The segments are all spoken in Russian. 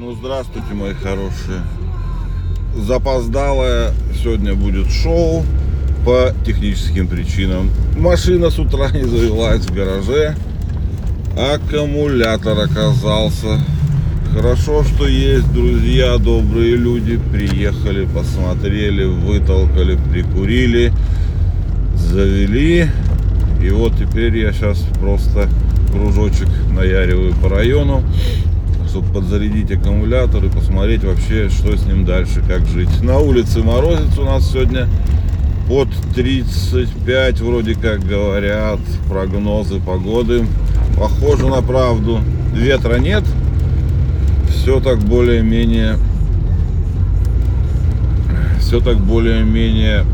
Ну, здравствуйте, мои хорошие. Запоздалое сегодня будет шоу по техническим причинам. Машина с утра не завелась в гараже. Аккумулятор оказался. Хорошо, что есть друзья, добрые люди. Приехали, посмотрели, вытолкали, прикурили, завели. И вот теперь я сейчас просто кружочек наяриваю по району чтобы подзарядить аккумулятор и посмотреть вообще, что с ним дальше, как жить. На улице морозец у нас сегодня под 35, вроде как говорят, прогнозы погоды. Похоже на правду. Ветра нет. Все так более-менее... Все так более-менее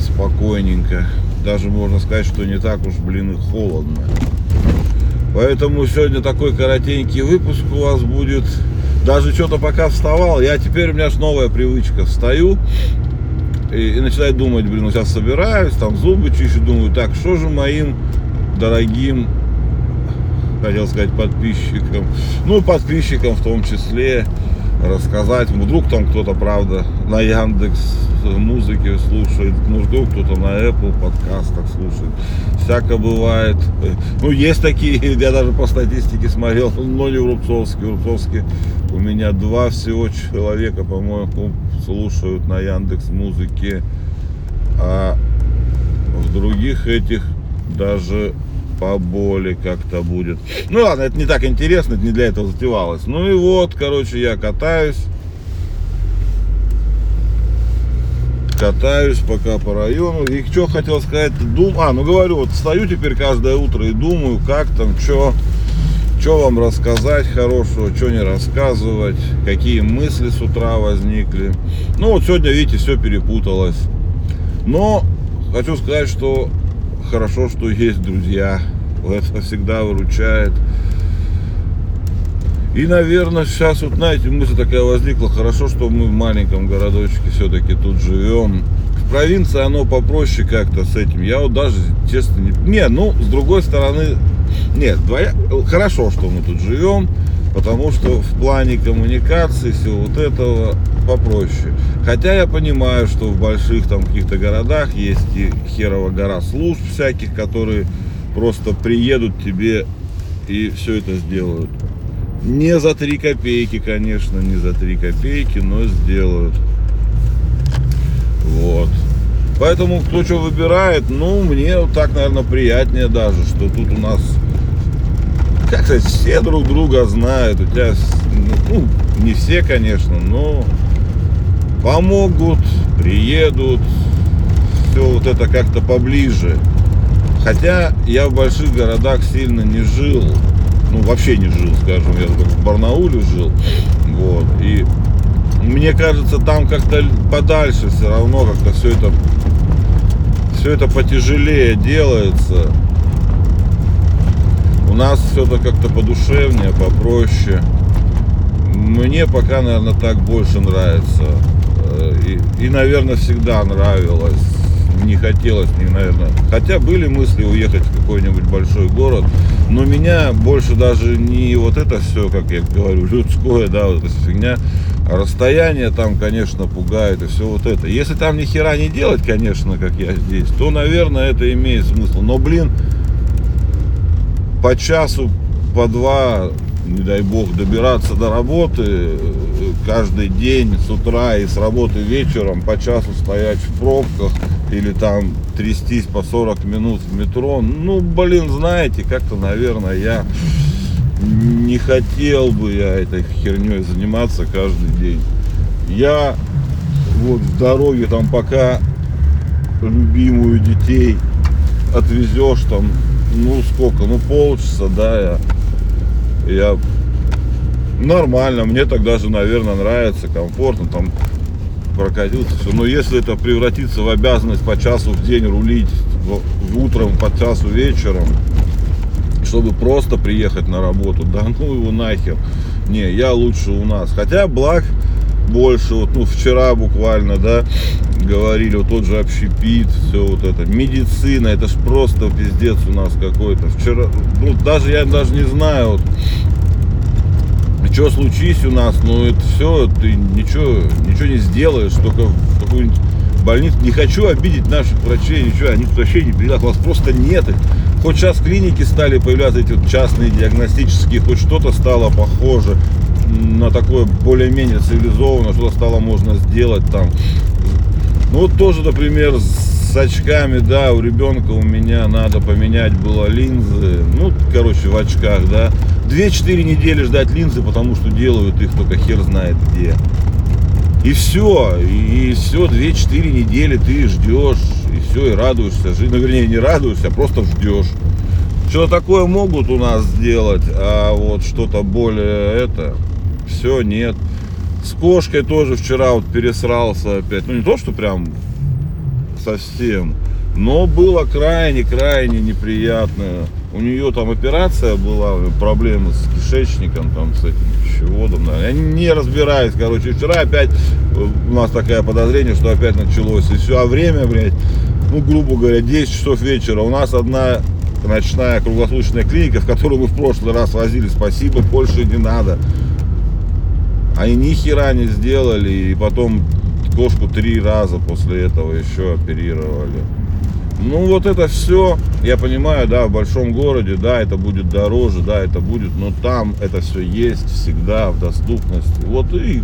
спокойненько. Даже можно сказать, что не так уж, блин, и холодно. Поэтому сегодня такой коротенький выпуск у вас будет. Даже что-то пока вставал, я теперь у меня же новая привычка. Встаю и, и начинаю думать, блин, ну сейчас собираюсь, там зубы чищу, думаю, так, что же моим дорогим, хотел сказать, подписчикам, ну, подписчикам в том числе, рассказать. Вдруг там кто-то, правда, на Яндекс музыки слушает, ну, вдруг кто-то на Apple подкастах слушает. Всяко бывает. Ну, есть такие, я даже по статистике смотрел, но не. В Рубцовске у меня два всего человека, по-моему, слушают на Яндекс музыке. А в других этих даже по боли как-то будет. Ну ладно, это не так интересно, это не для этого затевалось. Ну и вот, короче, я катаюсь. Катаюсь пока по району. И что хотел сказать, дум... а, ну говорю, вот встаю теперь каждое утро и думаю, как там, что что вам рассказать хорошего, что не рассказывать, какие мысли с утра возникли. Ну вот сегодня, видите, все перепуталось. Но хочу сказать, что хорошо, что есть друзья. Это всегда выручает. И, наверное, сейчас вот, знаете, мысль такая возникла, хорошо, что мы в маленьком городочке все-таки тут живем. В провинции оно попроще как-то с этим. Я вот даже, честно, не... Не, ну, с другой стороны, нет, двоя... хорошо, что мы тут живем, потому что в плане коммуникации всего вот этого попроще. Хотя я понимаю, что в больших там каких-то городах есть и херова гора служб всяких, которые просто приедут тебе и все это сделают. Не за 3 копейки, конечно, не за 3 копейки, но сделают. Вот. Поэтому кто что выбирает, ну, мне вот так, наверное, приятнее даже, что тут у нас, как сказать, все друг друга знают. У тебя, ну, не все, конечно, но помогут, приедут, все вот это как-то поближе. Хотя я в больших городах сильно не жил, ну вообще не жил, скажем, я только в Барнауле жил, вот, и мне кажется, там как-то подальше все равно как-то все это все это потяжелее делается. Нас все это как-то подушевнее, попроще. Мне пока, наверное, так больше нравится. Э, и, и наверное, всегда нравилось не хотелось мне, наверное. Хотя были мысли уехать в какой-нибудь большой город, но меня больше даже не вот это все, как я говорю, людское, да, вот эта фигня, расстояние там, конечно, пугает и все вот это. Если там ни хера не делать, конечно, как я здесь, то, наверное, это имеет смысл. Но, блин, по часу, по два, не дай бог, добираться до работы э, каждый день с утра и с работы вечером, по часу стоять в пробках, или там трястись по 40 минут в метро. Ну, блин, знаете, как-то, наверное, я не хотел бы я этой херней заниматься каждый день. Я вот в дороге там пока любимую детей отвезешь там, ну сколько, ну полчаса, да, я, я нормально, мне тогда же, наверное, нравится, комфортно, там прокатился, все. Но если это превратится в обязанность по часу в день рулить в, утром по часу вечером, чтобы просто приехать на работу, да ну его нахер. Не, я лучше у нас. Хотя благ больше, вот, ну, вчера буквально, да, говорили, вот тот же общепит, все вот это, медицина, это ж просто пиздец у нас какой-то. Вчера, ну, даже я даже не знаю, вот, что случись у нас, ну это все, ты ничего, ничего не сделаешь, только в какую-нибудь больницу. Не хочу обидеть наших врачей, ничего, они вообще не приедут, вас просто нет их. Хоть сейчас клиники стали появляться, эти вот частные диагностические, хоть что-то стало похоже на такое более-менее цивилизованное, что-то стало можно сделать там. Ну вот тоже, например, с очками, да, у ребенка у меня надо поменять было линзы, ну, короче, в очках, да. 2-4 недели ждать линзы, потому что делают их только хер знает где. И все, и все, 2-4 недели ты ждешь, и все, и радуешься. Ну, вернее, не радуешься, а просто ждешь. Что-то такое могут у нас сделать, а вот что-то более это, все, нет. С кошкой тоже вчера вот пересрался опять. Ну, не то, что прям совсем, но было крайне-крайне неприятно. У нее там операция была, проблемы с кишечником, там, с этим пищеводом. Да. Я не разбираюсь, короче. Вчера опять э, у нас такое подозрение, что опять началось. И все, а время, блядь, ну, грубо говоря, 10 часов вечера. У нас одна ночная круглосуточная клиника, в которую мы в прошлый раз возили. Спасибо, больше не надо. Они ни хера не сделали, и потом кошку три раза после этого еще оперировали. Ну вот это все, я понимаю, да, в большом городе, да, это будет дороже, да, это будет, но там это все есть всегда в доступности. Вот и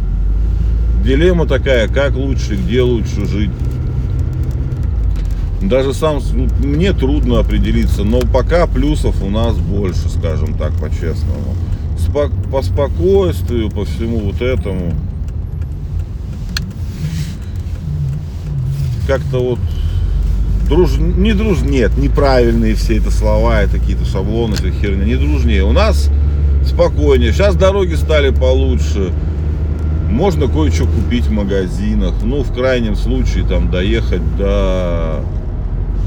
дилемма такая, как лучше, где лучше жить. Даже сам, ну, мне трудно определиться, но пока плюсов у нас больше, скажем так, по-честному. По спокойствию, по всему вот этому. Как-то вот друж... не друж... нет, неправильные все это слова, это какие-то шаблоны, это херня, не дружнее. У нас спокойнее, сейчас дороги стали получше, можно кое-что купить в магазинах, ну, в крайнем случае, там, доехать до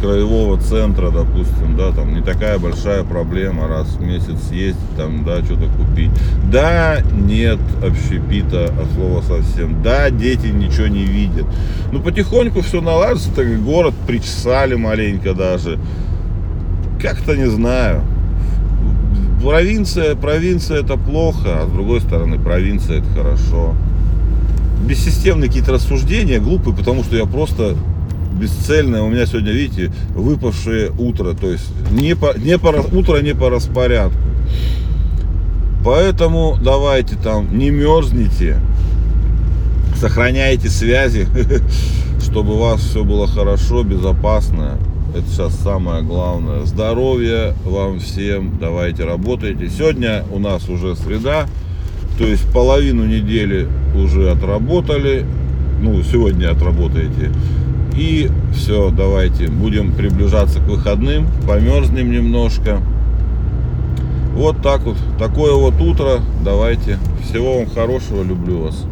краевого центра, допустим, да, там не такая большая проблема раз в месяц съездить, там, да, что-то купить. Да, нет общепита от слова совсем. Да, дети ничего не видят. Ну, потихоньку все наладится, так город причесали маленько даже. Как-то не знаю. Провинция, провинция это плохо, а с другой стороны провинция это хорошо. Бессистемные какие-то рассуждения, глупые, потому что я просто бесцельное. У меня сегодня, видите, выпавшее утро. То есть не по, не по, утро не по распорядку. Поэтому давайте там не мерзните. Сохраняйте связи, чтобы у вас все было хорошо, безопасно. Это сейчас самое главное. Здоровья вам всем. Давайте работайте. Сегодня у нас уже среда. То есть половину недели уже отработали. Ну, сегодня отработаете. И все, давайте, будем приближаться к выходным, померзнем немножко. Вот так вот, такое вот утро. Давайте, всего вам хорошего, люблю вас.